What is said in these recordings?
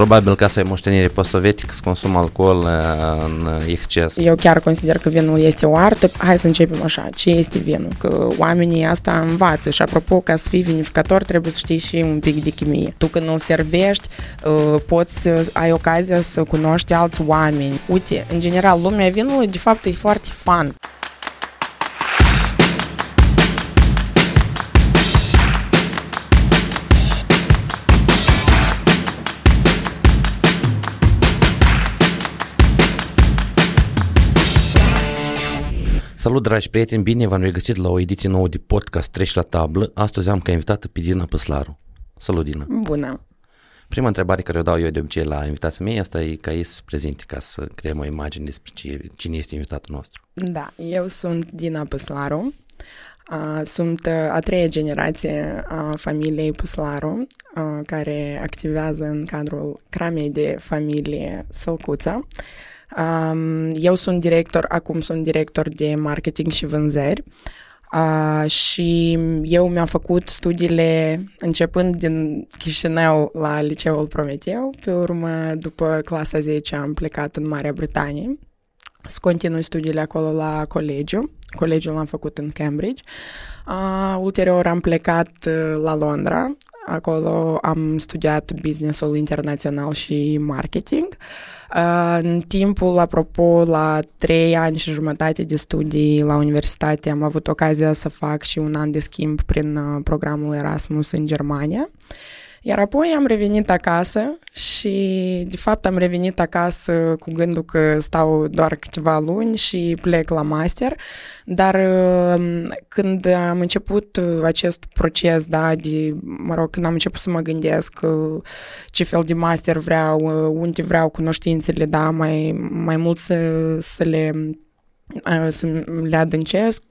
Probabil că asta e moștenire post-sovietică, să consumă alcool uh, în exces. Eu chiar consider că vinul este o artă. Hai să începem așa. Ce este vinul? Că oamenii asta învață și apropo, ca să fii vinificator trebuie să știi și un pic de chimie. Tu când îl servești, uh, poți să ai ocazia să cunoști alți oameni. Uite, în general, lumea vinului de fapt e foarte fun. Salut, dragi prieteni, bine v-am regăsit la o ediție nouă de podcast Treci la tablă. Astăzi am ca invitată pe Dina Păslaru. Salut, Dina! Bună! Prima întrebare care o dau eu de obicei la invitația mea asta e ca ei să prezinte, ca să creăm o imagine despre cine este invitatul nostru. Da, eu sunt Dina Păslaru, sunt a treia generație a familiei Păslaru, care activează în cadrul cramei de familie Sălcuța. Um, eu sunt director, acum sunt director de marketing și vânzări uh, și eu mi-am făcut studiile începând din Chișinău la Liceul Prometeu, pe urmă după clasa 10 am plecat în Marea Britanie să continui studiile acolo la colegiu. Colegiul l-am făcut în Cambridge. Uh, ulterior am plecat uh, la Londra. Acolo am studiat businessul internațional și marketing. Uh, în timpul, apropo, la trei ani și jumătate de studii la universitate am avut ocazia să fac și un an de schimb prin programul Erasmus în Germania. Iar apoi am revenit acasă și, de fapt, am revenit acasă cu gândul că stau doar câteva luni și plec la master, dar um, când am început acest proces, da, de, mă rog, când am început să mă gândesc uh, ce fel de master vreau, uh, unde vreau cunoștințele, da, mai, mai mult să, să le să le adâncesc,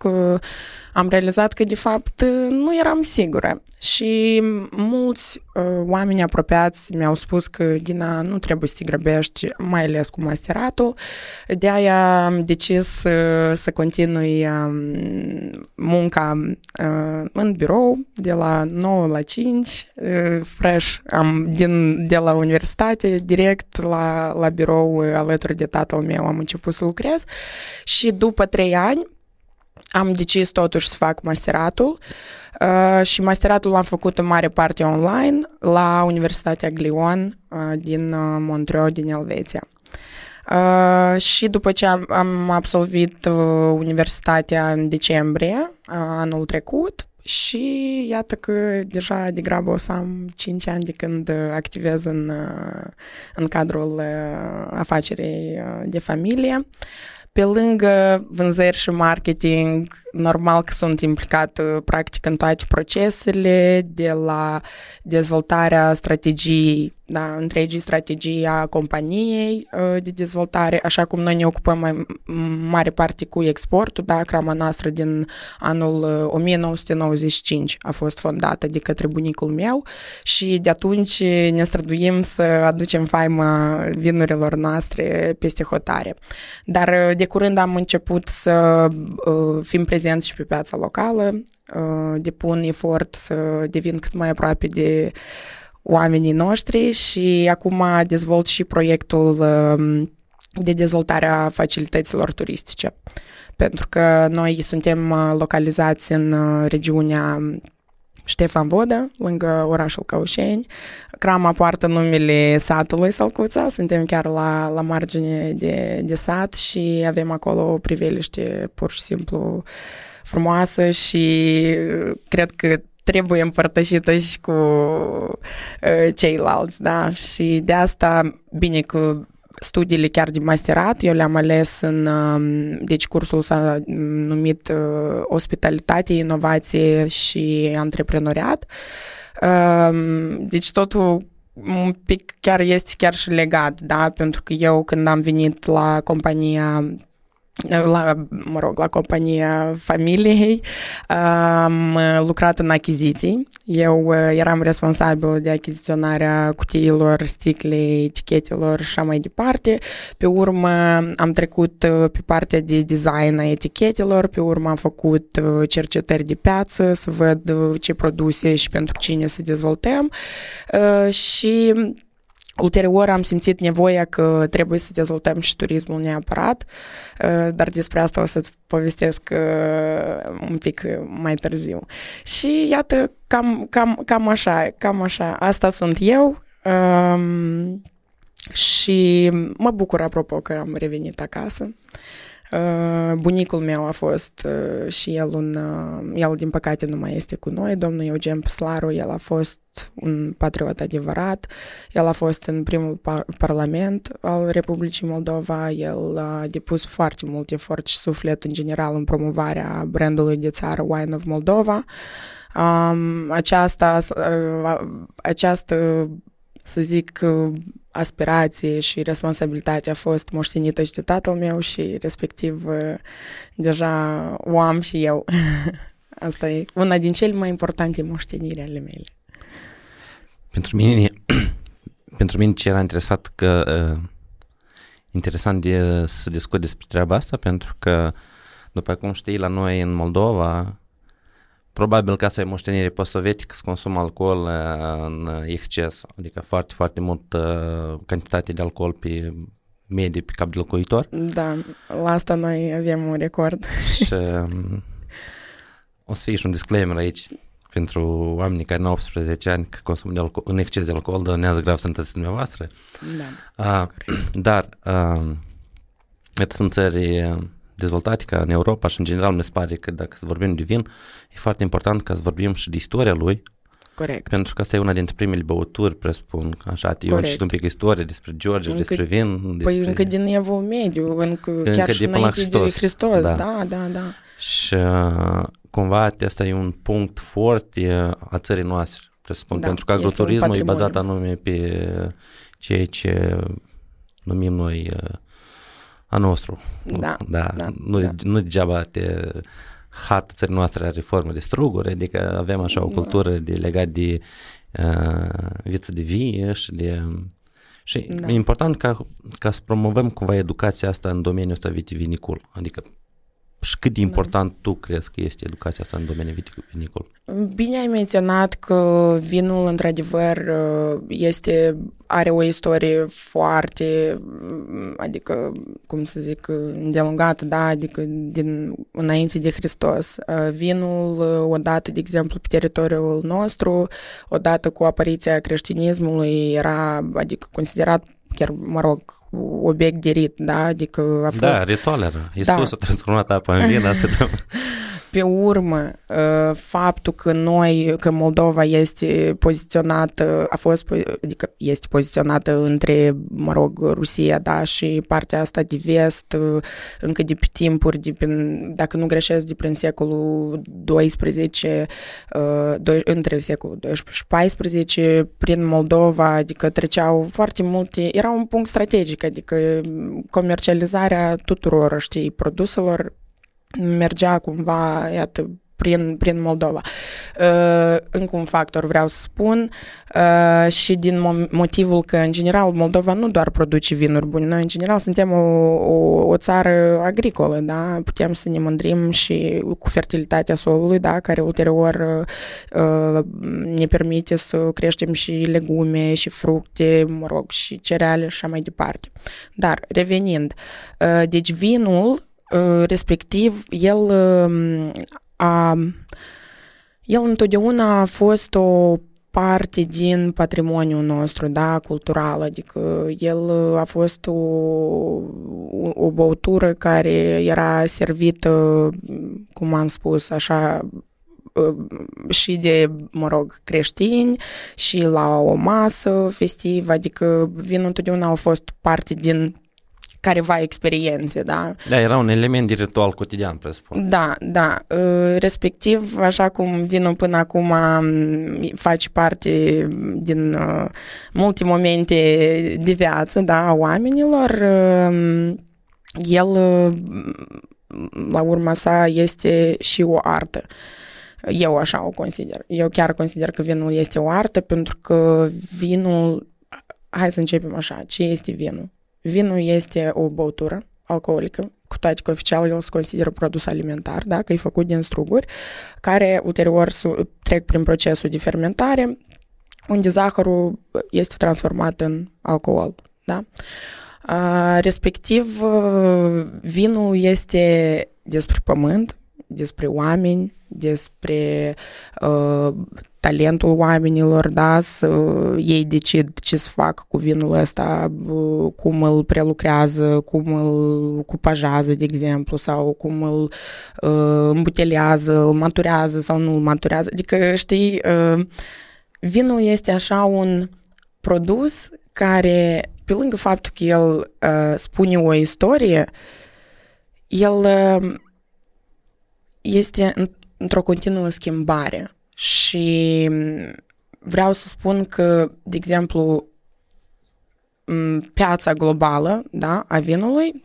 am realizat că, de fapt, nu eram sigură. Și mulți uh, oameni apropiați mi-au spus că, Dina, nu trebuie să te grăbești, mai ales cu masteratul. De aia am decis uh, să continui uh, munca uh, în birou, de la 9 la 5, uh, fresh, am, din, de la universitate, direct la, la birou, uh, alături de tatăl meu, am început să lucrez. Și după 3 ani, am decis totuși să fac masteratul uh, și masteratul l-am făcut în mare parte online la Universitatea Glion uh, din uh, Montreux, din Elveția. Uh, și după ce am, am absolvit uh, universitatea în decembrie uh, anul trecut și iată că deja degrabă o să am 5 ani de când activez în, în cadrul afacerii de familie. Pe lângă vânzări și marketing, normal că sunt implicat practic în toate procesele, de la dezvoltarea strategiei da, întregii strategii a companiei uh, de dezvoltare, așa cum noi ne ocupăm mai mare parte cu exportul, da, crama noastră din anul 1995 uh, a fost fondată de către bunicul meu și de atunci ne străduim să aducem faima vinurilor noastre peste hotare. Dar uh, de curând am început să fim prezenți și pe piața locală, depun efort să devin cât mai aproape de oamenii noștri și acum dezvolt și proiectul um, de dezvoltare a facilităților turistice. Pentru că noi suntem uh, localizați în uh, regiunea Ștefan Vodă, lângă orașul Căușeni. Crama poartă numele satului Sălcuța, suntem chiar la, la margine de, de sat și avem acolo o priveliște pur și simplu frumoasă și uh, cred că trebuie împărtășită și cu uh, ceilalți, da? Și de asta, bine că studiile chiar de masterat, eu le-am ales în, um, deci cursul s-a numit uh, Ospitalitate, Inovație și Antreprenoriat. Um, deci totul un pic chiar este chiar și legat, da? Pentru că eu când am venit la compania la, mă rog, la compania familiei. Am lucrat în achiziții. Eu uh, eram responsabil de achiziționarea cutiilor, sticlei, etichetelor și așa mai departe. Pe urmă am trecut uh, pe partea de design a etichetelor, pe urmă am făcut uh, cercetări de piață să văd ce produse și pentru cine să dezvoltăm. Și Ulterior am simțit nevoia că trebuie să dezvoltăm și turismul neapărat, dar despre asta o să-ți povestesc un pic mai târziu. Și iată, cam, cam, cam așa, cam așa, asta sunt eu. Și mă bucur, apropo, că am revenit acasă. Uh, bunicul meu a fost uh, și el un, uh, el din păcate nu mai este cu noi, domnul Eugen Pslaru, el a fost un patriot adevărat, el a fost în primul par- parlament al Republicii Moldova, el a depus foarte mult efort și suflet în general în promovarea brandului de țară Wine of Moldova. Um, aceasta, această să zic, aspirație și responsabilitate a fost moștenită și de tatăl meu și respectiv deja o am și eu. Asta e una din cele mai importante moșteniri ale mele. Pentru mine, pentru mine ce era interesat că uh, interesant de să discut despre treaba asta pentru că după cum știi la noi în Moldova Probabil că asta e moștenire post-sovietică să consumă alcool uh, în exces, adică foarte, foarte mult uh, cantitate de alcool pe medie pe cap de locuitor. Da, la asta noi avem un record. Și um, o să fie și un disclaimer aici pentru oamenii care nu au 18 ani că consumul de alcool, în exces de alcool dăunează grav sănătății dumneavoastră. Da, uh, Dar, uh, sunt țări dezvoltate ca în Europa și în general mi se pare că dacă vorbim de vin, e foarte important ca să vorbim și de istoria lui. Corect. Pentru că asta e una dintre primele băuturi, presupun, așa, eu am citit un pic istorie despre George, încă, despre vin. Păi despre... Păi încă din Evul Mediu, încă, încă chiar de și înainte Hristos. de Hristos, da, da, da. da. Și uh, cumva asta e un punct foarte a țării noastre, presupun, da, pentru că agroturismul e bazat anume pe ceea ce numim noi uh, a nostru. Da, da, da, nu, da. nu degeaba te hat țării noastre are formă de struguri, adică avem așa o da. cultură de legat de uh, viță de vie și de... Și da. e important ca, ca să promovăm cumva educația asta în domeniul ăsta vitivinicul, adică și cât de da. important da. tu crezi că este educația asta în domeniul vitivinicol? Bine ai menționat că vinul, într-adevăr, este, are o istorie foarte, adică, cum să zic, îndelungată, da, adică din înainte de Hristos. Vinul, odată, de exemplu, pe teritoriul nostru, odată cu apariția creștinismului, era, adică, considerat chiar, mă rog, obiect de rit, da? Adică a fost... Da, ritual era. Iisus da. a transformat apa în vin, asta pe urmă, uh, faptul că noi, că Moldova este poziționată, a fost, adică este poziționată între, mă rog, Rusia, da, și partea asta de vest, uh, încă de pe timpuri, de prin, dacă nu greșesc, de prin secolul 12, uh, între secolul 12 și 14, prin Moldova, adică treceau foarte multe, era un punct strategic, adică comercializarea tuturor, știi, produselor mergea cumva, iată, prin, prin Moldova. Uh, încă un factor vreau să spun uh, și din motivul că, în general, Moldova nu doar produce vinuri bune, noi, în general, suntem o, o, o țară agricolă, da? Putem să ne mândrim și cu fertilitatea solului, da? Care ulterior uh, ne permite să creștem și legume și fructe, mă rog, și cereale și așa mai departe. Dar, revenind, uh, deci vinul Uh, respectiv, el um, a, el întotdeauna a fost o parte din patrimoniul nostru, da, cultural, adică el a fost o, o băutură care era servită, cum am spus, așa, uh, și de, mă rog, creștini și la o masă festivă, adică vinul întotdeauna a fost parte din careva experiențe, da? Da, era un element de ritual cotidian, presupun. Da, da. Ă, respectiv, așa cum vinul până acum faci parte din ă, multe momente de viață, da, a oamenilor, ă, el, la urma sa, este și o artă. Eu așa o consider. Eu chiar consider că vinul este o artă pentru că vinul, hai să începem așa, ce este vinul? Vinul este o băutură alcoolică, cu toate că oficial el se consideră produs alimentar, da, că e făcut din struguri, care ulterior trec prin procesul de fermentare, unde zahărul este transformat în alcool. Da? Respectiv, vinul este despre pământ, despre oameni, despre uh, talentul oamenilor, da, să ei decid ce să fac cu vinul ăsta, cum îl prelucrează, cum îl cupajează, de exemplu, sau cum îl uh, îmbutelează, îl maturează sau nu îl maturează. Adică, știi, uh, vinul este așa un produs care, pe lângă faptul că el uh, spune o istorie, el uh, este într-o continuă schimbare. Și vreau să spun că, de exemplu, piața globală da, a vinului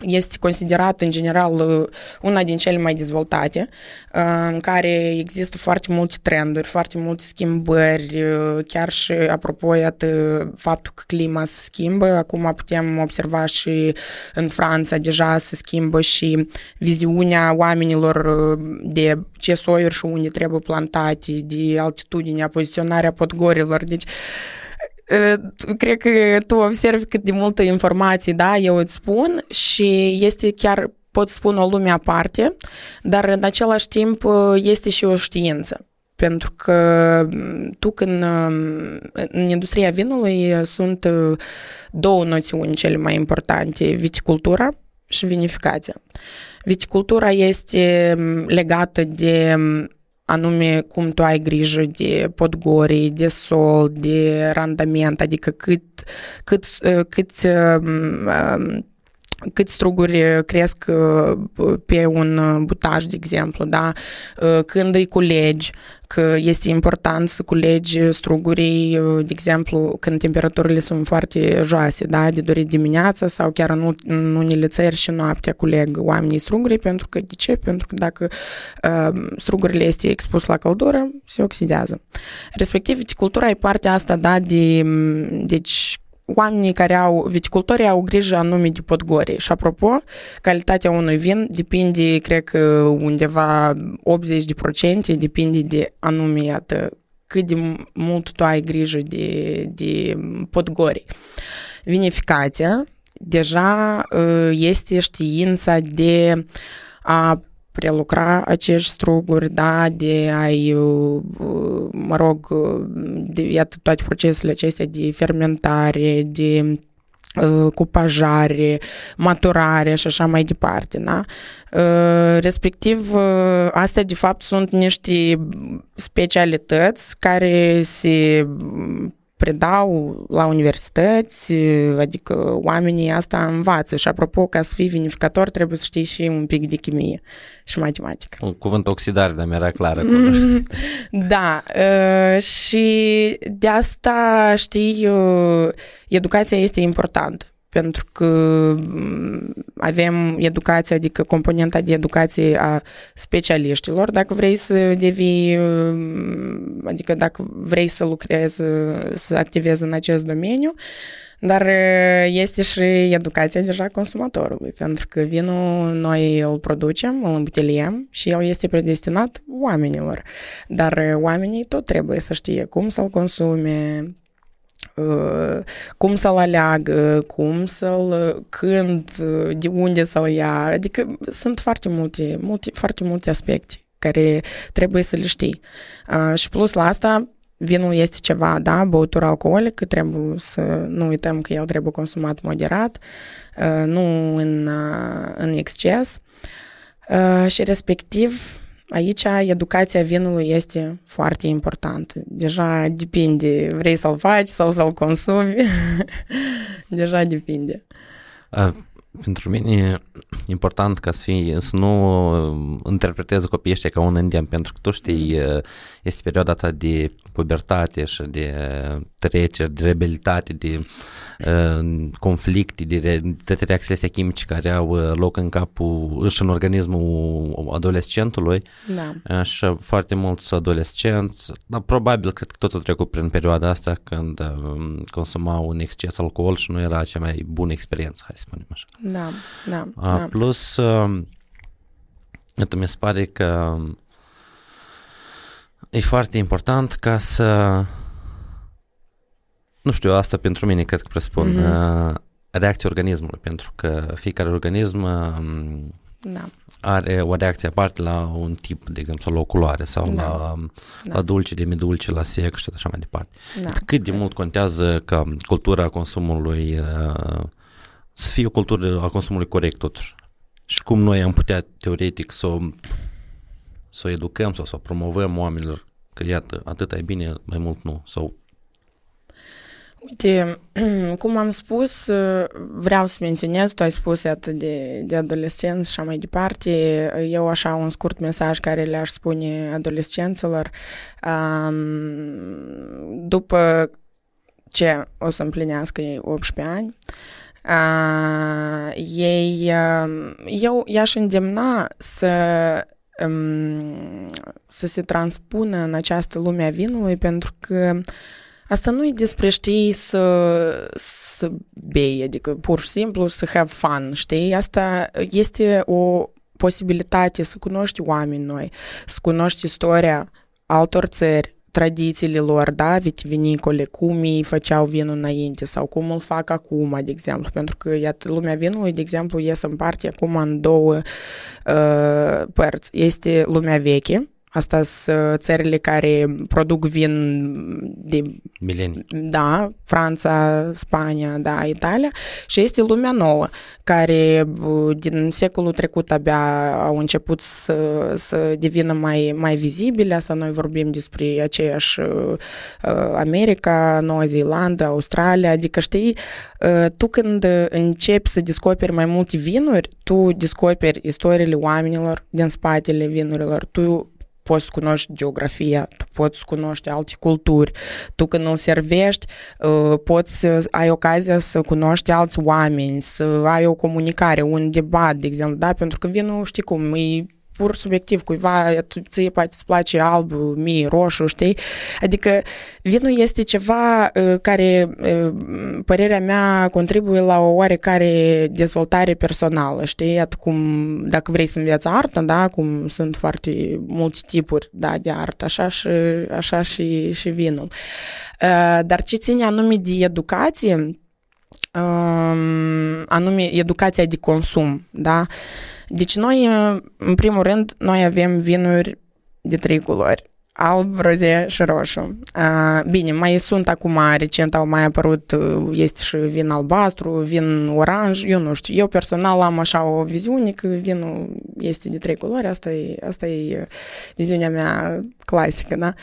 este considerată în general uh, una din cele mai dezvoltate, uh, în care există foarte multe trenduri, foarte multe schimbări, uh, chiar și apropo, iată, faptul că clima se schimbă, acum putem observa și în Franța deja se schimbă și viziunea oamenilor de ce soiuri și unde trebuie plantate, de altitudinea, poziționarea podgorilor, deci cred că tu observi cât de multă informație, da, eu îți spun și este chiar, pot spune, o lume aparte, dar în același timp este și o știință. Pentru că tu când în industria vinului sunt două noțiuni cele mai importante, viticultura și vinificația. Viticultura este legată de anume cum tu ai grijă de podgorii, de sol, de randament, adică cât, cât, cât cât struguri cresc pe un butaj, de exemplu, da? când îi culegi, că este important să culegi strugurii, de exemplu, când temperaturile sunt foarte joase, da? de dorit dimineața sau chiar în, în unele țări și noaptea culeg oamenii strugurii, pentru că, de ce? Pentru că dacă uh, strugurile este expus la căldură, se oxidează. Respectiv, viticultura e partea asta, da, de, deci, oamenii care au, viticultorii au grijă anume de podgori. Și apropo, calitatea unui vin depinde, cred că undeva 80% depinde de anume, iată, cât de mult tu ai grijă de, de podgori. Vinificația deja este știința de a prelucra acești struguri, da, de a-i, mă rog, de, iată, toate procesele acestea de fermentare, de cupajare, maturare și așa mai departe, da? Respectiv, astea de fapt sunt niște specialități care se predau la universități, adică oamenii asta învață și apropo, ca să fii vinificator trebuie să știi și un pic de chimie și matematică. Un cuvânt oxidare, dar mi-era clar Da, și de asta, știi, educația este importantă pentru că avem educația, adică componenta de educație a specialiștilor, dacă vrei să devii, adică dacă vrei să lucrezi, să activezi în acest domeniu, dar este și educația deja consumatorului, pentru că vinul noi îl producem, îl îmbuteliem și el este predestinat oamenilor. Dar oamenii tot trebuie să știe cum să-l consume, cum să-l aleagă, cum să-l, când, de unde să-l ia. Adică sunt foarte multe, multe, foarte multe aspecte care trebuie să le știi. Și plus la asta, vinul este ceva, da, băutură alcoolică, trebuie să nu uităm că el trebuie consumat moderat, nu în, în exces. Și respectiv, Aici educația vinului este foarte importantă. Deja depinde, vrei să-l faci sau să-l consumi. Deja depinde. Pentru mine e important ca să, fie, să nu interpreteze copiii ăștia ca un îndemn, pentru că tu știi, este perioada ta de pubertate și de treceri, de rebelitate, de uh, conflicte, de, toate reacțiile astea chimice care au loc în capul și în organismul adolescentului. Da. Și foarte mulți adolescenți, dar probabil cred că tot a trecut prin perioada asta când uh, consumau un exces alcool și nu era cea mai bună experiență, hai să spunem așa. Da, da. Uh, da. Plus, uh, mi se pare că e foarte important ca să nu știu, asta pentru mine cred că presupun mm-hmm. reacția organismului, pentru că fiecare organism um, da. are o reacție aparte la un tip, de exemplu, la o culoare sau da. la, da. la dulce, demidulce, la sec și așa mai departe. Da. Cât de mult contează ca cultura consumului uh, să fie o cultură a consumului corect totuși. Și cum noi am putea teoretic să o, să o educăm sau să o promovăm oamenilor că iată, atât e bine, mai mult nu, sau Uite, cum am spus, vreau să menționez, tu ai spus atât de, de adolescenți și așa mai departe, eu așa un scurt mesaj care le-aș spune adolescenților, după ce o să împlinească ei 18 ani, ei, eu i-aș îndemna să să se transpună în această lume a vinului, pentru că asta nu e despre, știi, să, să bei, adică pur și simplu să have fun, știi? Asta este o posibilitate să cunoști oameni noi, să cunoști istoria altor țări, tradițiile lor, da, vitivinicole, cum ei făceau vinul înainte sau cum îl fac acum, de exemplu, pentru că, iată, lumea vinului, de exemplu, ies în parte acum în două uh, părți. Este lumea veche, Asta sunt țările care produc vin de... Milenii. Da, Franța, Spania, da, Italia. Și este lumea nouă, care din secolul trecut abia au început să, să devină mai, mai vizibile. Asta noi vorbim despre aceeași uh, America, Noua Zeelandă, Australia. Adică, știi, uh, tu când începi să descoperi mai multe vinuri, tu descoperi istoriile oamenilor din spatele vinurilor, tu poți cunoști geografia, tu poți cunoști alte culturi, tu când îl servești poți să ai ocazia să cunoști alți oameni, să ai o comunicare, un debat, de exemplu, da? Pentru că vinul, știi cum, e pur subiectiv, cuiva ție poate îți place alb, mie roșu, știi? Adică vinul este ceva uh, care, uh, părerea mea, contribuie la o oarecare dezvoltare personală, știi? Atât cum, dacă vrei să înveți artă, da, cum sunt foarte multe tipuri, da, de artă, așa și, așa și, și vinul. Uh, dar ce ține anume de educație, um, anume educația de consum, da? Deci noi, în primul rând, noi avem vinuri de trei culori alb, roze și roșu. Bine, mai sunt acum, recent au mai apărut, este și vin albastru, vin oranj, eu nu știu. Eu personal am așa o viziune că vinul este de trei culori, asta e, asta e viziunea mea clasică, da?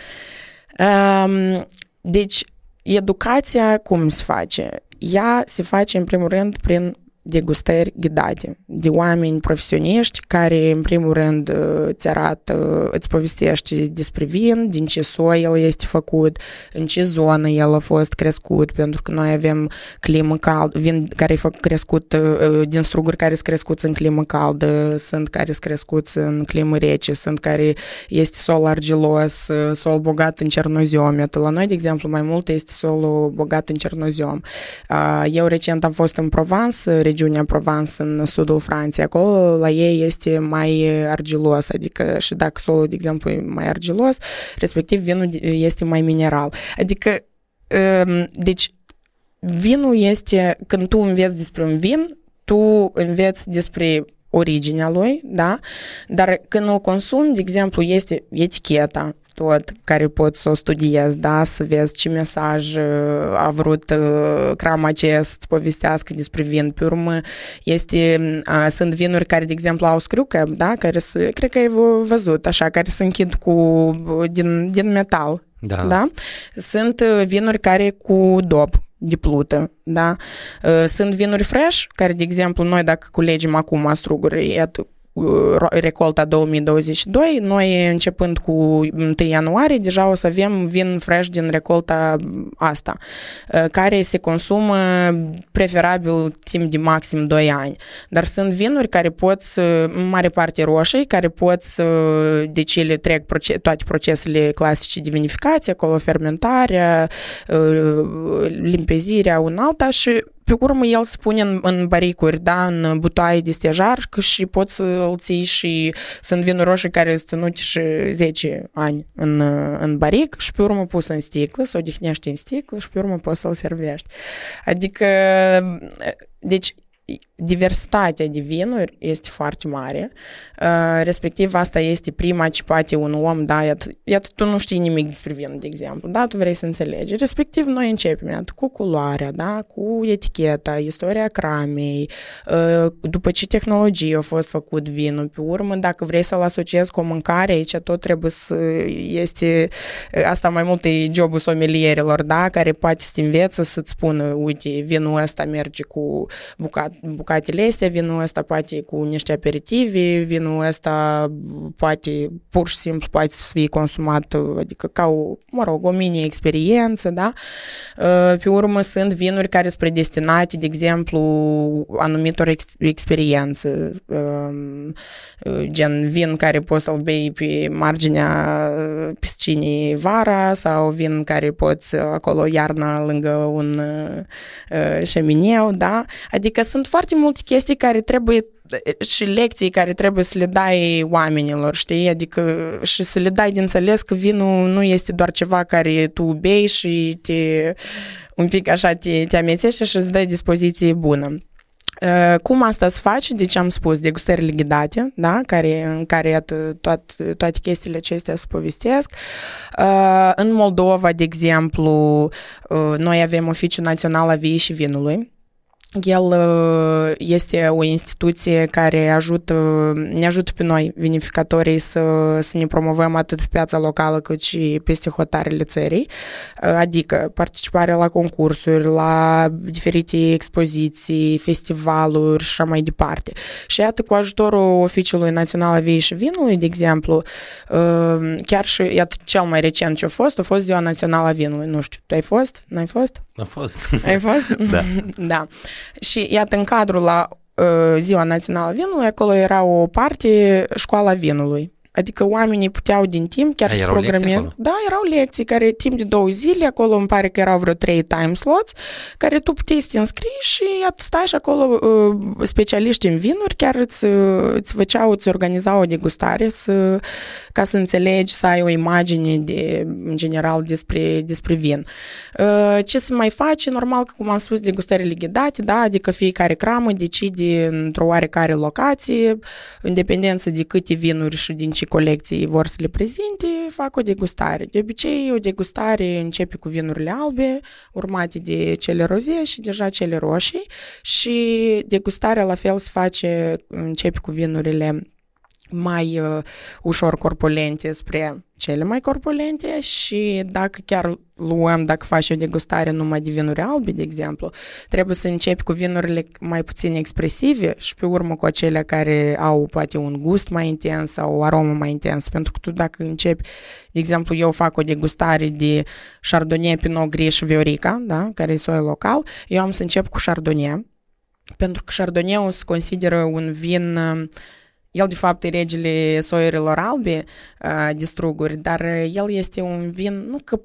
Deci, educația cum se face? Ea se face, în primul rând, prin degustări ghidate de oameni profesioniști care, în primul rând, îți arată, îți povestește despre vin, din ce soi el este făcut, în ce zonă el a fost crescut, pentru că noi avem climă caldă, vin care e crescut din struguri care sunt crescuți în climă caldă, sunt care sunt crescuți în climă rece, sunt care este sol argilos, sol bogat în cernoziom. Iată, la noi, de exemplu, mai mult este solul bogat în cernoziom. Eu recent am fost în Provence, regiunea Provence în sudul Franței. Acolo la ei este mai argilos, adică și dacă solul, de exemplu, e mai argilos, respectiv vinul este mai mineral. Adică, deci, vinul este, când tu înveți despre un vin, tu înveți despre originea lui, da? Dar când îl consumi, de exemplu, este eticheta, tot, care poți să o studiezi, da, să vezi ce mesaj a vrut cram acest să povestească despre vin. Pe urmă, este, sunt vinuri care, de exemplu, au scriucă, da, care să, cred că ai văzut, așa, care se închid cu, din, din metal, da. da? Sunt vinuri care cu dob, de plută, da? Sunt vinuri fresh, care, de exemplu, noi dacă culegem acum struguri, recolta 2022. Noi, începând cu 1 ianuarie, deja o să avem vin fresh din recolta asta, care se consumă preferabil timp de maxim 2 ani. Dar sunt vinuri care pot să, în mare parte roșii, care pot să, deci ele trec proces, toate procesele clasice de vinificație, acolo fermentarea, limpezirea, un alta și pe urmă el se pune în, în baricuri, da, în butoaie de stejar că și poți să-l ții și sunt vinuri roșii care sunt ținute și 10 ani în, în baric și pe urmă pus în sticlă, să o odihnești în sticlă și pe urmă poți să-l servești. Adică, deci diversitatea de vinuri este foarte mare, uh, respectiv asta este prima ce poate un om, da, iată, iată, tu nu știi nimic despre vin, de exemplu, da, tu vrei să înțelegi, respectiv noi începem, iată, cu culoarea, da, cu eticheta, istoria cramei, uh, după ce tehnologie a fost făcut vinul, pe urmă, dacă vrei să-l asociezi cu o mâncare, aici tot trebuie să este, uh, asta mai mult e jobul somelierilor, da, care poate să te învețe să-ți spună, uite, vinul ăsta merge cu bucat, bucatele astea, vinul ăsta poate cu niște aperitivi, vinul ăsta poate pur și simplu poate să fie consumat, adică ca o, mă rog, o mini-experiență, da? Pe urmă sunt vinuri care sunt predestinate, de exemplu, anumitor ex- experiențe, gen vin care poți să-l bei pe marginea piscinii vara sau vin care poți acolo iarna lângă un șemineu, da? Adică sunt foarte multe chestii care trebuie și lecții care trebuie să le dai oamenilor, știi? Adică și să le dai de înțeles că vinul nu este doar ceva care tu bei și te un pic așa te, te amețește și îți dai dispoziție bună. Cum asta se face? Deci am spus degustările ghidate, da? care, în care iată, toat, toate chestiile acestea se povestesc. În Moldova, de exemplu, noi avem Oficiul Național a Viei și Vinului, el este o instituție care ajută, ne ajută pe noi, vinificatorii, să, să ne promovăm atât pe piața locală cât și peste hotarele țării, adică participarea la concursuri, la diferite expoziții, festivaluri și așa mai departe. Și iată, cu ajutorul Oficiului Național al Viei și Vinului, de exemplu, chiar și iată, cel mai recent ce a fost, a fost Ziua Națională a Vinului. Nu știu, tu ai fost? N-ai fost? A fost. Ai fost? da. da. Și iată, în cadrul la uh, Ziua Națională a Vinului, acolo era o parte școala vinului. Adică oamenii puteau din timp chiar A, să programeze. Da, erau lecții care timp de două zile, acolo îmi pare că erau vreo trei time slots, care tu puteai să te înscrii și iată, stai și acolo uh, specialiști în vinuri chiar îți, îți făceau, îți organizau o degustare să, ca să înțelegi, să ai o imagine de, în general despre, despre vin. Uh, ce se mai face? Normal că, cum am spus, degustările ghidate, da, adică fiecare cramă decide într-o oarecare locație, în dependență de câte vinuri și din ce și colecții vor să le prezinte, fac o degustare. De obicei, o degustare începe cu vinurile albe, urmate de cele roze și deja cele roșii și degustarea la fel se face, începe cu vinurile mai uh, ușor corpulente spre cele mai corpulente și dacă chiar luăm, dacă faci o degustare numai de vinuri albe, de exemplu, trebuie să începi cu vinurile mai puțin expresive și pe urmă cu acele care au poate un gust mai intens sau o aromă mai intens, pentru că tu dacă începi, de exemplu, eu fac o degustare de Chardonnay, Pinot Gris și Viorica, da, care e soi local, eu am să încep cu Chardonnay, pentru că Chardonnay se consideră un vin uh, el, de fapt, e regele soierilor albe uh, de struguri, dar el este un vin, nu că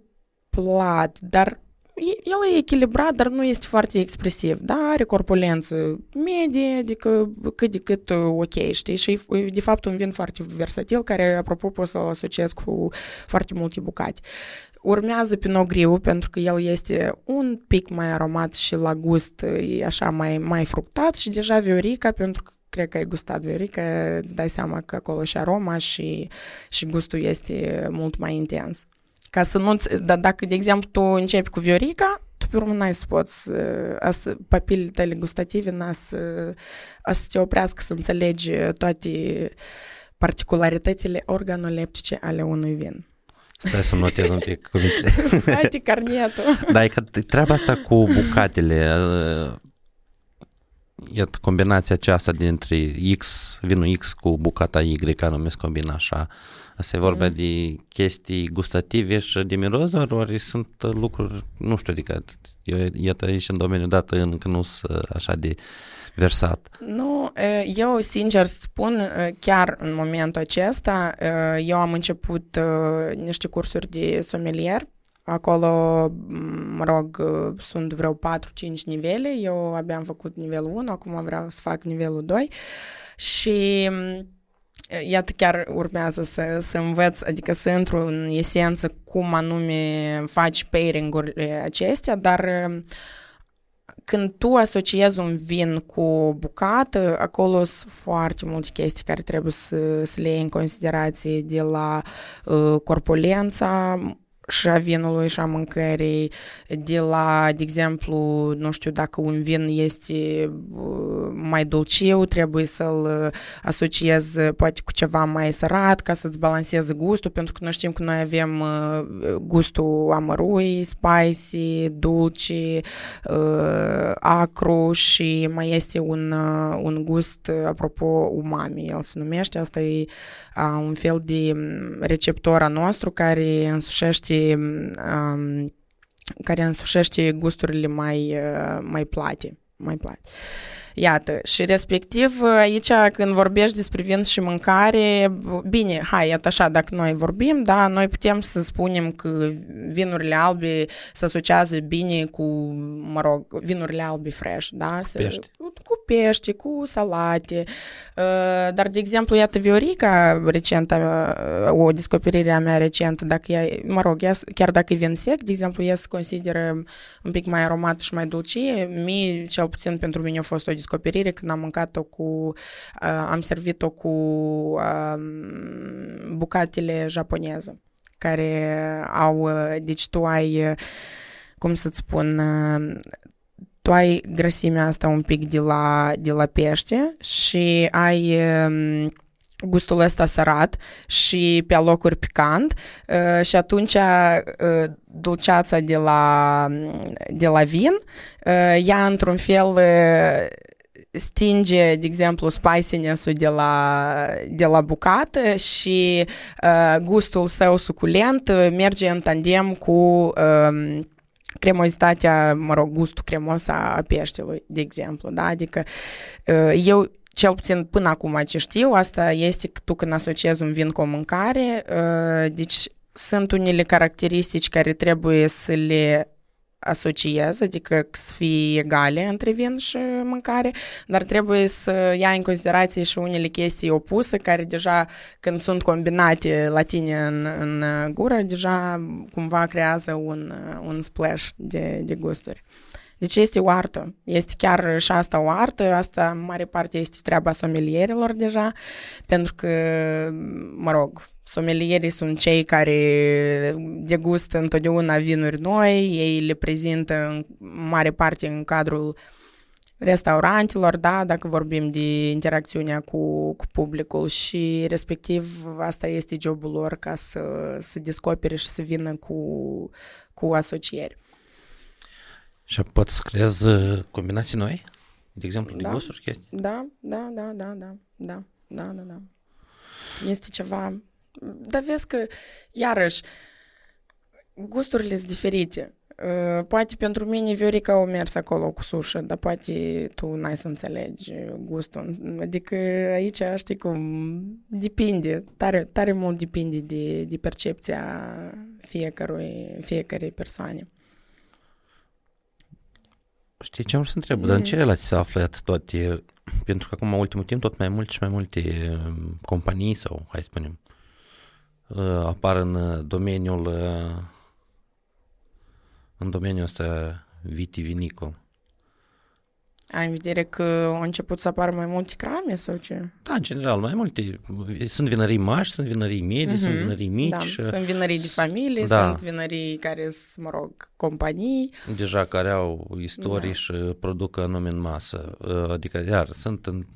plat, dar el e echilibrat, dar nu este foarte expresiv, da, are corpulență medie, adică cât de cât ok, știi, și e de fapt un vin foarte versatil, care, apropo, poți să-l asociez cu foarte multe bucate. Urmează Pinot Griu, pentru că el este un pic mai aromat și la gust e așa mai, mai fructat și deja Viorica, pentru că cred că ai gustat Viorica, îți dai seama că acolo și aroma și, și gustul este mult mai intens. Ca să nu da, dacă, de exemplu, tu începi cu Viorica, tu pe urmă n-ai să poți, să, papilele tale gustative n să, să te oprească să înțelegi toate particularitățile organoleptice ale unui vin. Stai să notez un pic cuvintele. Stai carnetul. Da, e că treaba asta cu bucatele, iată, combinația aceasta dintre X, vinul X cu bucata Y, care numesc combina așa, asta e vorba mm. de chestii gustative și de miros, doar ori sunt lucruri, nu știu, adică eu, iată aici în domeniul dat încă nu sunt așa de versat. Nu, eu sincer spun, chiar în momentul acesta, eu am început niște cursuri de sommelier Acolo, mă rog, sunt vreo 4-5 nivele. Eu abia am făcut nivelul 1, acum vreau să fac nivelul 2. Și iată chiar urmează să, să învăț, adică să intru în esență cum anume faci pairing-urile acestea, dar când tu asociezi un vin cu bucată, acolo sunt foarte multe chestii care trebuie să, să le iei în considerație de la uh, corpulența și a vinului și a mâncării, de la, de exemplu, nu știu, dacă un vin este mai dulciu, trebuie să-l asociez poate cu ceva mai sărat ca să-ți balanceze gustul, pentru că noi știm că noi avem gustul amărui, spicy, dulce, acru și mai este un, un gust, apropo, umami, el se numește, asta e un fel de receptor a nostru care însușește um, care însușește gusturile mai, mai plate, mai plate. Iată, și respectiv aici când vorbești despre vin și mâncare, bine, hai, iată așa, dacă noi vorbim, da, noi putem să spunem că vinurile albe se asociază bine cu, mă rog, vinurile albe fresh, da? Pești. Cu pește, cu salate. Dar, de exemplu, iată Viorica, recentă, o descoperire a mea recentă, dacă ea, mă rog, ea, chiar dacă e vin sec, de exemplu, ea se consideră un pic mai aromat și mai dulcie, mie, cel puțin pentru mine a fost o descoperire când am mâncat-o cu, uh, am servit-o cu uh, bucatele japoneze, care au, uh, deci tu ai, uh, cum să-ți spun, uh, tu ai grăsimea asta un pic de la, de la pește și ai uh, gustul ăsta sărat și pe locuri picant uh, și atunci uh, dulceața de la, de la vin uh, ea într-un fel uh, stinge, de exemplu, spiciness-ul de la, de la bucată și uh, gustul său suculent merge în tandem cu uh, cremozitatea, mă rog, gustul cremos a peștelui, de exemplu, da? Adică uh, eu cel puțin până acum ce știu, asta este că tu când asociezi un vin cu o mâncare, uh, deci sunt unele caracteristici care trebuie să le asociez, adică să fie egale între vin și mâncare, dar trebuie să ia în considerație și unele chestii opuse care deja când sunt combinate la tine în, în gură, deja cumva creează un, un splash de, de gusturi. Deci este o artă. Este chiar și asta o artă. Asta, în mare parte, este treaba somelierilor deja, pentru că, mă rog, somelierii sunt cei care degustă întotdeauna vinuri noi, ei le prezintă în mare parte în cadrul restaurantelor, da, dacă vorbim de interacțiunea cu, cu publicul și respectiv asta este jobul lor ca să, să descopere și să vină cu, cu asocieri. Și pot să creez uh, combinații noi? De exemplu, de da. gusturi, chestii? Da, da, da, da, da, da, da, da, da. Este ceva... Dar vezi că, iarăși, gusturile sunt diferite. Uh, poate pentru mine Viorica au mers acolo cu sușă, dar poate tu n-ai să înțelegi gustul. Adică aici, știi cum, depinde, tare, tare mult depinde de, de percepția fiecărui, fiecărei persoane. Știi ce am să întreb? Mm. Dar în ce relații se află atât toate? Pentru că acum, ultimul timp, tot mai mult și mai multe um, companii sau, hai să spunem, uh, apar în uh, domeniul uh, în domeniul ăsta vitivinicol. Ai în vedere că au început să apară mai multe crame sau ce? Da, în general, mai multe. Sunt vinării mari, sunt vinării medii, mm-hmm. sunt vinării mici. Da, sunt vinării de familie, da. sunt vinării care sunt, mă rog, companii. Deja care au istorii da. și produc anume în masă. Adică, iar, sunt în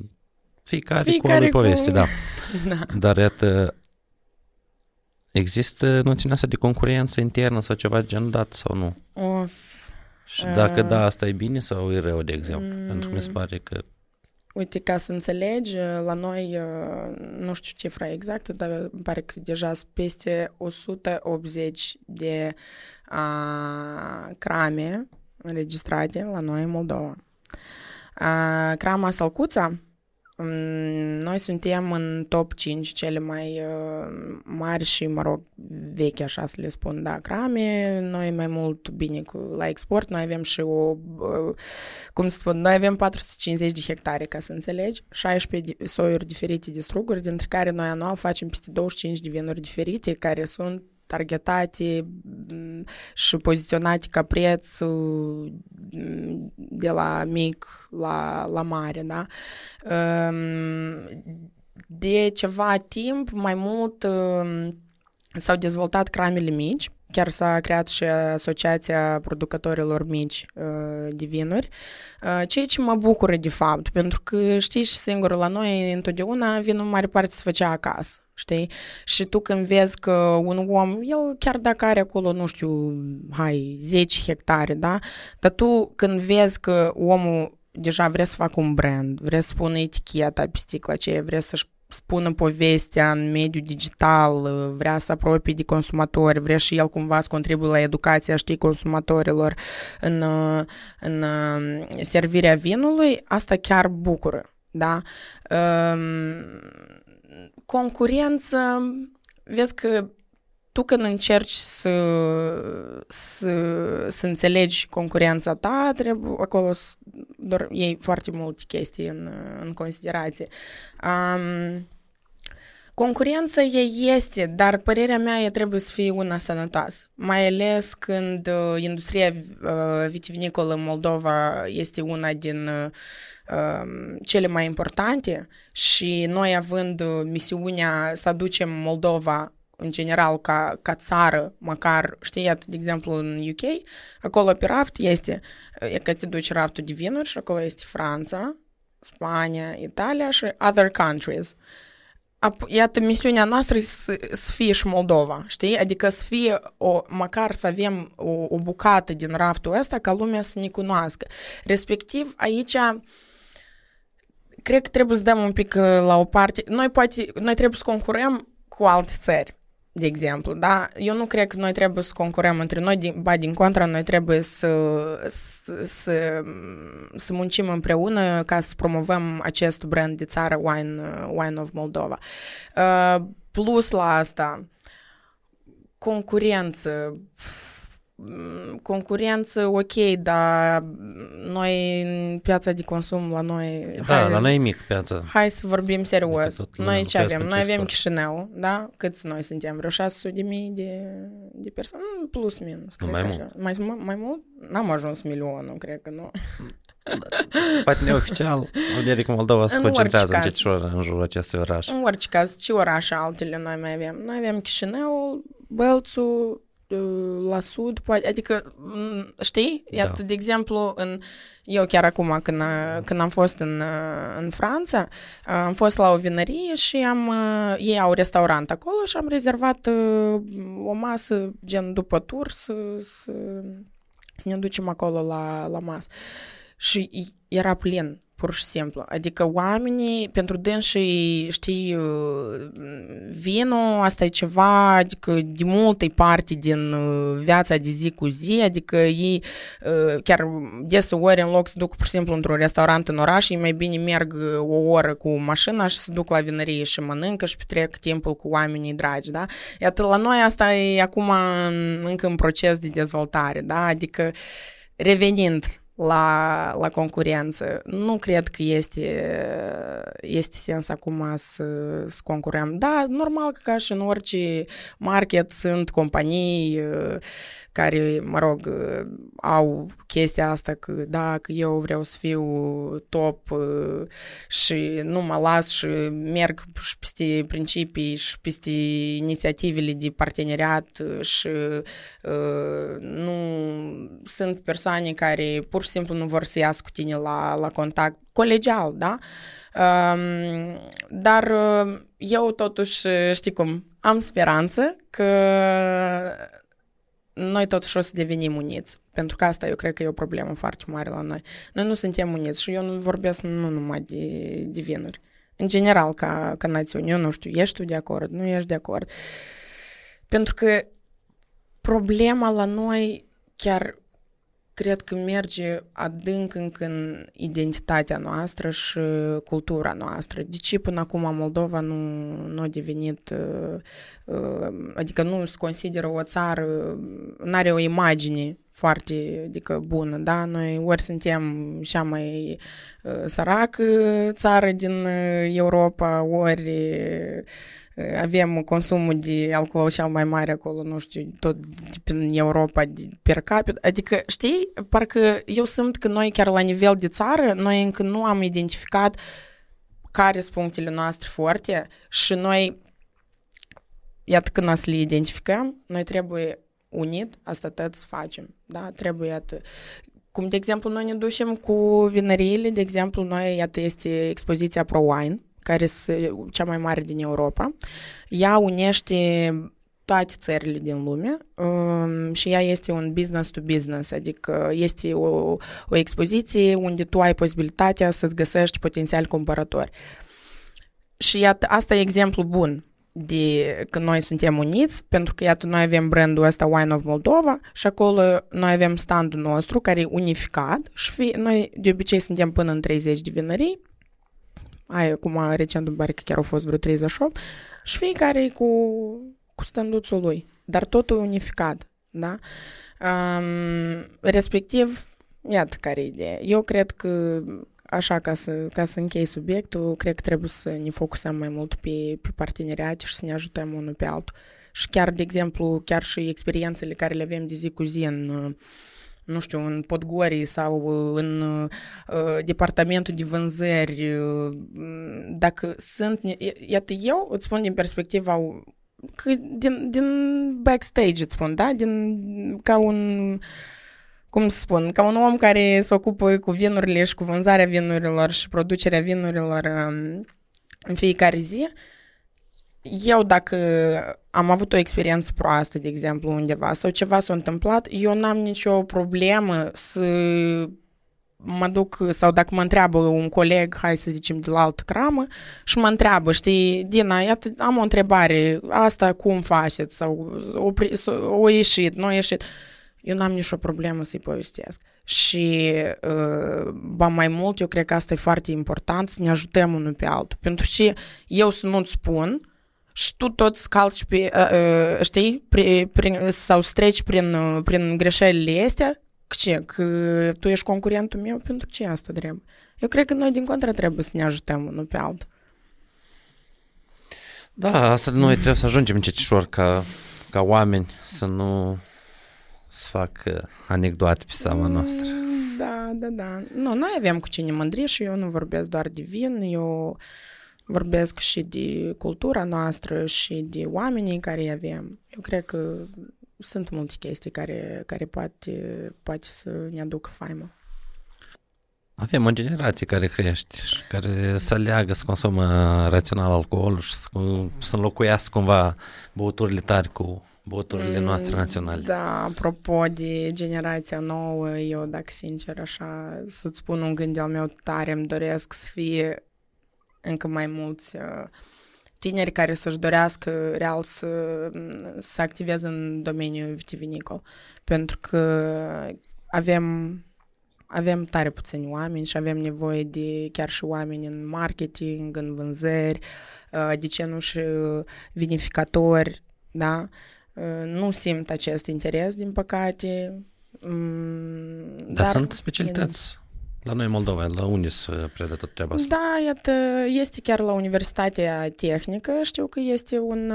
fiecare, fiecare cu o poveste, cu... da. da. Dar, iată, există noțiunea asta de concurență internă sau ceva gen dat sau nu? Of și dacă da, asta e bine sau e rău, de exemplu? Mm. Pentru că mi se pare că... Uite, ca să înțelegi, la noi, nu știu cifra exactă, dar îmi pare că deja sunt peste 180 de a, crame înregistrate la noi în Moldova. A, crama Salcuța Noi suntem în top 5 cele mai uh, mari și, mă rog, vechi, așa să le spun, da, crame. Noi mai mult bine cu, la export. Noi avem și o, uh, cum să spun, noi avem 450 de hectare, ca să înțelegi, 16 soiuri diferite de struguri, dintre care noi anual facem peste 25 de vinuri diferite, care sunt targetate și poziționate ca preț de la mic la, la mare, da? De ceva timp, mai mult s-au dezvoltat cramele mici, chiar s-a creat și Asociația Producătorilor Mici de Vinuri, ceea ce mă bucură de fapt, pentru că știi și singur, la noi întotdeauna vinul mare parte se făcea acasă știi? Și tu când vezi că un om, el chiar dacă are acolo, nu știu, hai, 10 hectare, da? Dar tu când vezi că omul deja vrea să facă un brand, vrea să pună eticheta pe sticla aceea, vrea să-și spună povestea în mediul digital, vrea să apropie de consumatori, vrea și el cumva să contribuie la educația, știi, consumatorilor în, în servirea vinului, asta chiar bucură, da? Concurență, vezi că tu când încerci să, să, să înțelegi concurența ta, trebuie acolo să doar iei foarte multe chestii în, în considerație. Um, Concurența ei este, dar părerea mea e trebuie să fie una sănătoasă, mai ales când uh, industria uh, vitivinicolă în Moldova este una din uh, Um, cele mai importante și noi având uh, misiunea să aducem Moldova în general ca, ca țară, măcar, știi, de exemplu în UK, acolo pe raft este, e că te duci raftul de vinuri și acolo este Franța, Spania, Italia și other countries. Iată, misiunea noastră să, să fie și Moldova, știi? Adică să fie, o, măcar să avem o, o bucată din raftul ăsta ca lumea să ne cunoască. Respectiv, aici cred că trebuie să dăm un pic uh, la o parte. Noi, poate, noi trebuie să concurăm cu alte țări, de exemplu, da? Eu nu cred că noi trebuie să concurăm între noi, din, ba din contra, noi trebuie să, să, să, să muncim împreună ca să promovăm acest brand de țară Wine, uh, Wine of Moldova. Uh, plus la asta, concurență, concurență, ok, dar noi în piața de consum la noi... Da, hai, la noi e mic piața. Hai să vorbim serios. Tot, noi ce avem? Noi avem Chișinău, da? Câți noi suntem? Vreo 600 de mii de, de persoane? Plus minus. Nu, mai mult. Mai, mai mult? N-am ajuns milionul, cred că nu. Poate neoficial, America Moldova se concentrează încet în jurul acestui oraș. În orice caz, ce oraș altele noi mai avem? Noi avem Chișinău, Bălțu, la sud, poate, adică, știi? Da. Iată, de exemplu, în, eu chiar acum, când, când am fost în, în Franța, am fost la o vinărie și am, ei au restaurant acolo și am rezervat o masă, gen după tur, să, să, să ne ducem acolo la, la masă. Și era plin pur și simplu. Adică oamenii, pentru dânsii, știi, uh, vinul, asta e ceva, adică de multe parte din uh, viața de zi cu zi, adică ei uh, chiar deseori în loc să duc pur și simplu într-un restaurant în oraș, ei mai bine merg o oră cu mașina și se duc la vinărie și mănâncă și petrec timpul cu oamenii dragi, da? Iată, la noi asta e acum încă în proces de dezvoltare, da? Adică revenind la, la concurență. Nu cred că este, este sens acum să, să concurăm. Da, normal că ca și în orice market sunt companii care, mă rog, au chestia asta că da, că eu vreau să fiu top și nu mă las și merg și peste principii și peste inițiativele de parteneriat și nu sunt persoane care pur și simplu nu vor să iasă cu tine la, la contact colegial, da? Um, dar eu totuși, știi cum, am speranță că noi totuși o să devenim uniți. Pentru că asta eu cred că e o problemă foarte mare la noi. Noi nu suntem uniți și eu nu vorbesc nu numai de, de vinuri. În general, ca, ca națiune, eu nu știu, ești tu de acord, nu ești de acord. Pentru că problema la noi chiar cred că merge adânc încă în identitatea noastră și cultura noastră. De ce până acum Moldova nu, nu a devenit, adică nu se consideră o țară, nu are o imagine foarte adică, bună, da? Noi ori suntem cea mai săracă țară din Europa, ori avem consumul de alcool cel mai mare acolo, nu știu, tot în Europa per capita. Adică, știi, parcă eu simt că noi chiar la nivel de țară, noi încă nu am identificat care sunt punctele noastre forte și noi, iată când să le identificăm, noi trebuie unit, asta tot să facem, da? Trebuie, iată, cum, de exemplu, noi ne ducem cu vinăriile, de exemplu, noi, iată, este expoziția Pro Wine, care este cea mai mare din Europa. Ea unește toate țările din lume um, și ea este un business to business, adică este o, o expoziție unde tu ai posibilitatea să-ți găsești potențial cumpărători. Și iată, asta e exemplu bun de că noi suntem uniți, pentru că iată, noi avem brandul ăsta Wine of Moldova și acolo noi avem standul nostru care e unificat și fi, noi de obicei suntem până în 30 de vinării ai acum recent îmi pare că chiar au fost vreo 38 și fiecare cu, cu standuțul lui, dar totul unificat, da? Um, respectiv, iată care e ideea. Eu cred că așa, ca să, ca să închei subiectul, cred că trebuie să ne focusăm mai mult pe, pe parteneriate și să ne ajutăm unul pe altul. Și chiar, de exemplu, chiar și experiențele care le avem de zi cu zi în nu știu, în Podgorii sau în uh, departamentul de vânzări, uh, dacă sunt, iată, eu îți spun din perspectiva că din, din backstage îți spun, da? Din, ca un, cum să spun, ca un om care se ocupă cu vinurile și cu vânzarea vinurilor și producerea vinurilor um, în fiecare zi, eu dacă am avut o experiență proastă, de exemplu, undeva sau ceva s-a întâmplat, eu n-am nicio problemă să mă duc, sau dacă mă întreabă un coleg, hai să zicem, de la altă cramă, și mă întreabă, știi, Dina, iată, am o întrebare, asta cum faceți, sau o, o ieșit, nu a ieșit. Eu n-am nicio problemă să-i povestesc. Și, uh, ba mai mult, eu cred că asta e foarte important, să ne ajutăm unul pe altul. Pentru că eu să nu-ți spun, și tu tot scalci pe, uh, uh, știi, pri, prin, sau streci prin, uh, prin greșelile astea, ce, că tu ești concurentul meu, pentru ce asta trebuie? Eu cred că noi, din contră, trebuie să ne ajutăm unul pe altul. Da, asta noi trebuie să ajungem încetişor ca, ca oameni să nu să fac anecdoate pe seama noastră. Da, da, da. Nu, noi avem cu cine mândri și eu nu vorbesc doar de vin, eu vorbesc și de cultura noastră și de oamenii care îi avem. Eu cred că sunt multe chestii care, care poate, poate să ne aducă faimă. Avem o generație care crește și care să leagă să consumă rațional alcool și să, să înlocuiască cumva băuturile tari cu băuturile mm, noastre naționale. Da, apropo de generația nouă, eu dacă sincer așa să-ți spun un gând al meu tare, îmi doresc să fie încă mai mulți uh, tineri care să-și dorească real să, să activeze în domeniul vitivinicol. Pentru că avem, avem tare puțini oameni și avem nevoie de chiar și oameni în marketing, în vânzări, uh, de ce nu și vinificatori, da? Uh, nu simt acest interes, din păcate. Mm, dar, dar sunt specialități la noi Moldova, la unde se predă tot treaba asta? Da, iată, este chiar la Universitatea Tehnică, știu că este un,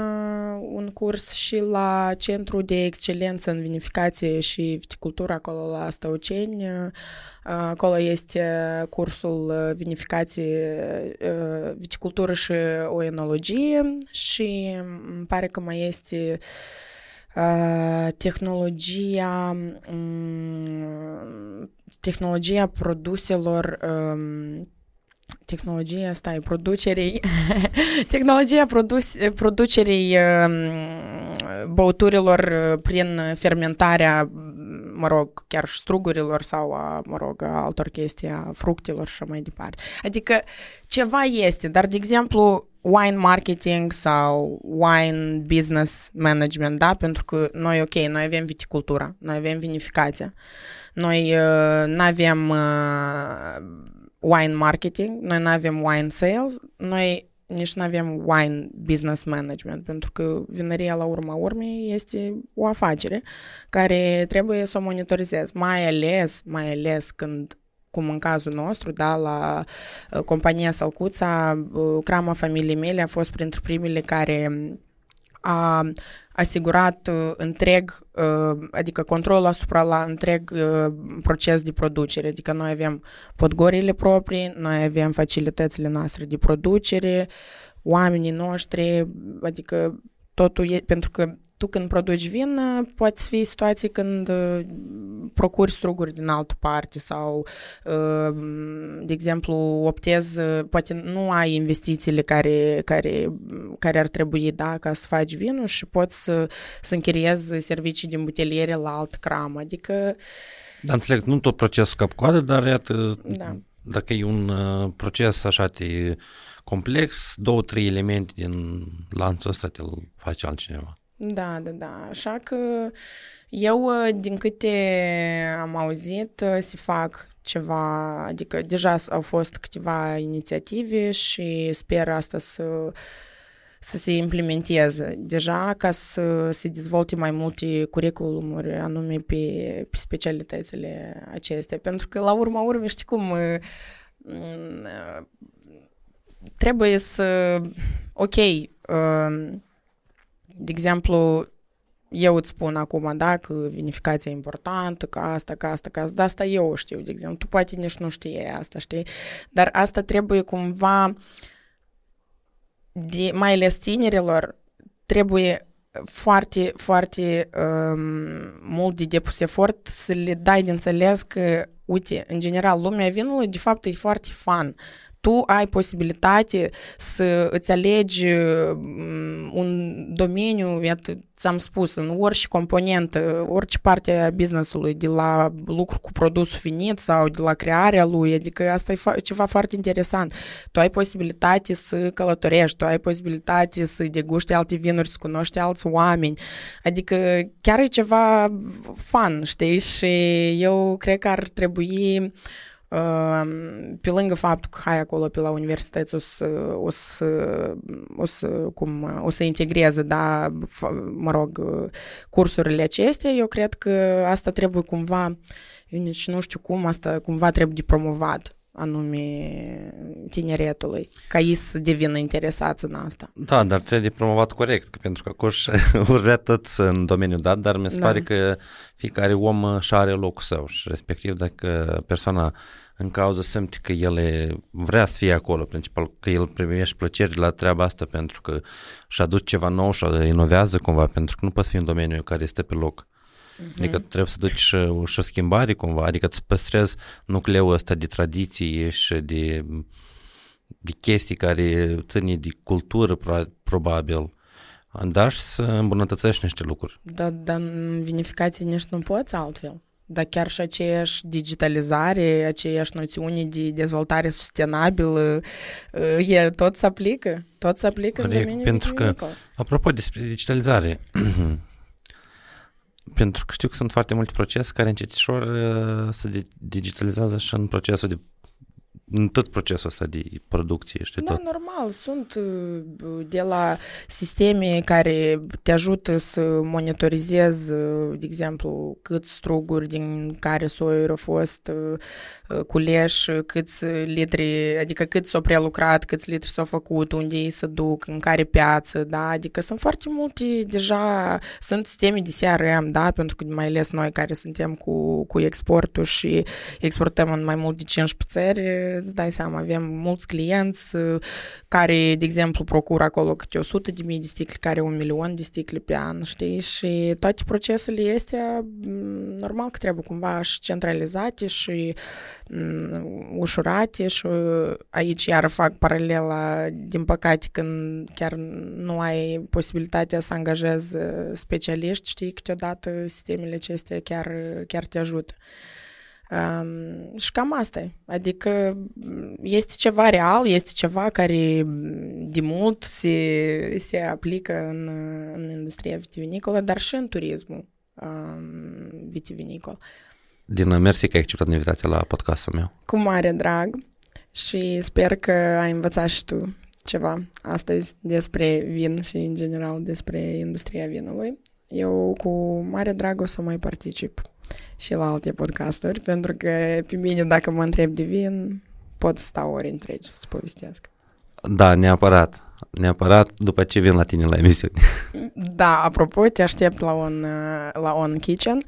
un curs și la Centru de Excelență în Vinificație și Viticultură, acolo la Stăuceni, acolo este cursul Vinificație, Viticultură și Oenologie și îmi pare că mai este tehnologia tehnologia produselor um, tehnologia, stai, producerii tehnologia produs, producerii um, băuturilor prin fermentarea mă rog, chiar și strugurilor sau, a, mă rog, a altor chestii, a fructelor și mai departe. Adică ceva este, dar, de exemplu, wine marketing sau wine business management, da? Pentru că noi, ok, noi avem viticultura, noi avem vinificația, noi uh, nu avem uh, wine marketing, noi nu avem wine sales, noi nici nu avem wine business management, pentru că vinăria la urma urmei este o afacere care trebuie să o monitorizezi, mai ales, mai ales când cum în cazul nostru, da, la uh, compania Salcuța, uh, crama familiei mele a fost printre primele care a asigurat uh, întreg, uh, adică controlul asupra la întreg uh, proces de producere. Adică noi avem podgorile proprii, noi avem facilitățile noastre de producere, oamenii noștri, adică totul e, pentru că tu când produci vin, poți fi situații când uh, procuri struguri din altă parte sau, uh, de exemplu, optezi, uh, poate nu ai investițiile care, care, care ar trebui da, ca să faci vinul și poți să, să închiriezi servicii de îmbuteliere la alt cram. Adică... Da, înțeleg, nu tot procesul cap-coadă, dar iată, da. dacă e un proces așa de complex, două, trei elemente din lanțul ăsta te face altcineva. Da, da, da. Așa că eu, uh, din câte am auzit, uh, se fac ceva, adică deja au fost câteva inițiative și sper asta să să se implementeze deja ca să se dezvolte mai multe curriculumuri anume pe, pe specialitățile acestea. Pentru că la urma urmei, știi cum, uh, mm, trebuie să, ok, de exemplu, eu îți spun acum, da, că vinificația e importantă, că asta, că asta, că asta, dar asta eu știu, de exemplu. Tu poate nici nu știi asta, știi? Dar asta trebuie cumva, de, mai ales tinerilor, trebuie foarte, foarte um, mult de depus efort să le dai de înțeles că, uite, în general, lumea vinului, de fapt, e foarte fun tu ai posibilitate să îți alegi mm, un domeniu, iată, ți-am spus, în orice componentă, orice parte a businessului, de la lucru cu produs finit sau de la crearea lui, adică asta e fa- ceva foarte interesant. Tu ai posibilitate să călătorești, tu ai posibilitate să deguști alte vinuri, să cunoști alți oameni, adică chiar e ceva fun, știi? Și eu cred că ar trebui uh, pe lângă faptul că hai acolo pe la universități o să, o să, o să, cum, o să integreze, da, mă rog, cursurile acestea, eu cred că asta trebuie cumva, eu nici nu știu cum, asta cumva trebuie de promovat anume tineretului, ca ei să devină interesați în asta. Da, dar trebuie de promovat corect, pentru că acum urrea tot în domeniul dat, dar mi se da. pare că fiecare om și are locul său și respectiv dacă persoana în cauza simte că el vrea să fie acolo, principal că el primește plăceri la treaba asta pentru că și aduce ceva nou și inovează cumva, pentru că nu poți fi un domeniu care este pe loc. Uh-huh. Adică trebuie să duci și, și o schimbare cumva, adică să păstrezi nucleul ăsta de tradiții și de, de chestii care ține de cultură probabil, dar și să îmbunătățești niște lucruri. Da, dar în vinificație nici nu poți altfel. Dar chiar și aceeași digitalizare, aceeași noțiune de dezvoltare sustenabilă, e, tot se aplică, tot se aplică Corect, în domeniul pentru că, apropo despre digitalizare, pentru că știu că sunt foarte multe procese care încetișor uh, se digitalizează și în procesul de în tot procesul ăsta de producție, știi da, tot. normal, sunt uh, de la sisteme care te ajută să monitorizezi, uh, de exemplu, câți struguri din care soiuri au fost uh, culeși, câți litri, adică cât s-au prelucrat, câți litri s-au făcut, unde ei se duc, în care piață, da, adică sunt foarte multe deja, sunt sisteme de CRM, da, pentru că mai ales noi care suntem cu, cu exportul și exportăm în mai mult de 15 țări, îți dai seama, avem mulți clienți uh, care, de exemplu, procură acolo câte 100 de mii de sticle, care un milion de sticle pe an, știi? Și toate procesele astea, mm, normal că trebuie cumva și centralizate și mm, ușurate și uh, aici iar fac paralela, din păcate, când chiar nu ai posibilitatea să angajezi uh, specialiști, știi, câteodată sistemele acestea chiar, chiar te ajută. Um, și cam asta e. Adică este ceva real, este ceva care de mult se, se aplică în, în industria vitivinicolă, dar și în turismul um, vitivinicol. Din mersi că ai acceptat invitația la podcastul meu. Cu mare drag și sper că ai învățat și tu ceva astăzi despre vin și, în general, despre industria vinului. Eu cu mare drag o să mai particip și la alte podcasturi, pentru că pe mine, dacă mă întreb de vin, pot sta ori întregi să povestesc. Da, neapărat. Neapărat după ce vin la tine la emisiune. Da, apropo, te aștept la un, la un kitchen.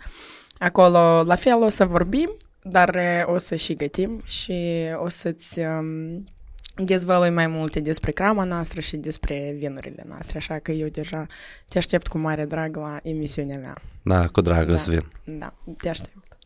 Acolo, la fel, o să vorbim, dar o să și gătim și o să-ți um, dezvălui mai multe despre crama noastră și despre vinurile noastre, așa că eu deja te aștept cu mare drag la emisiunea mea. Da, cu drag da. vin. Da, te aștept.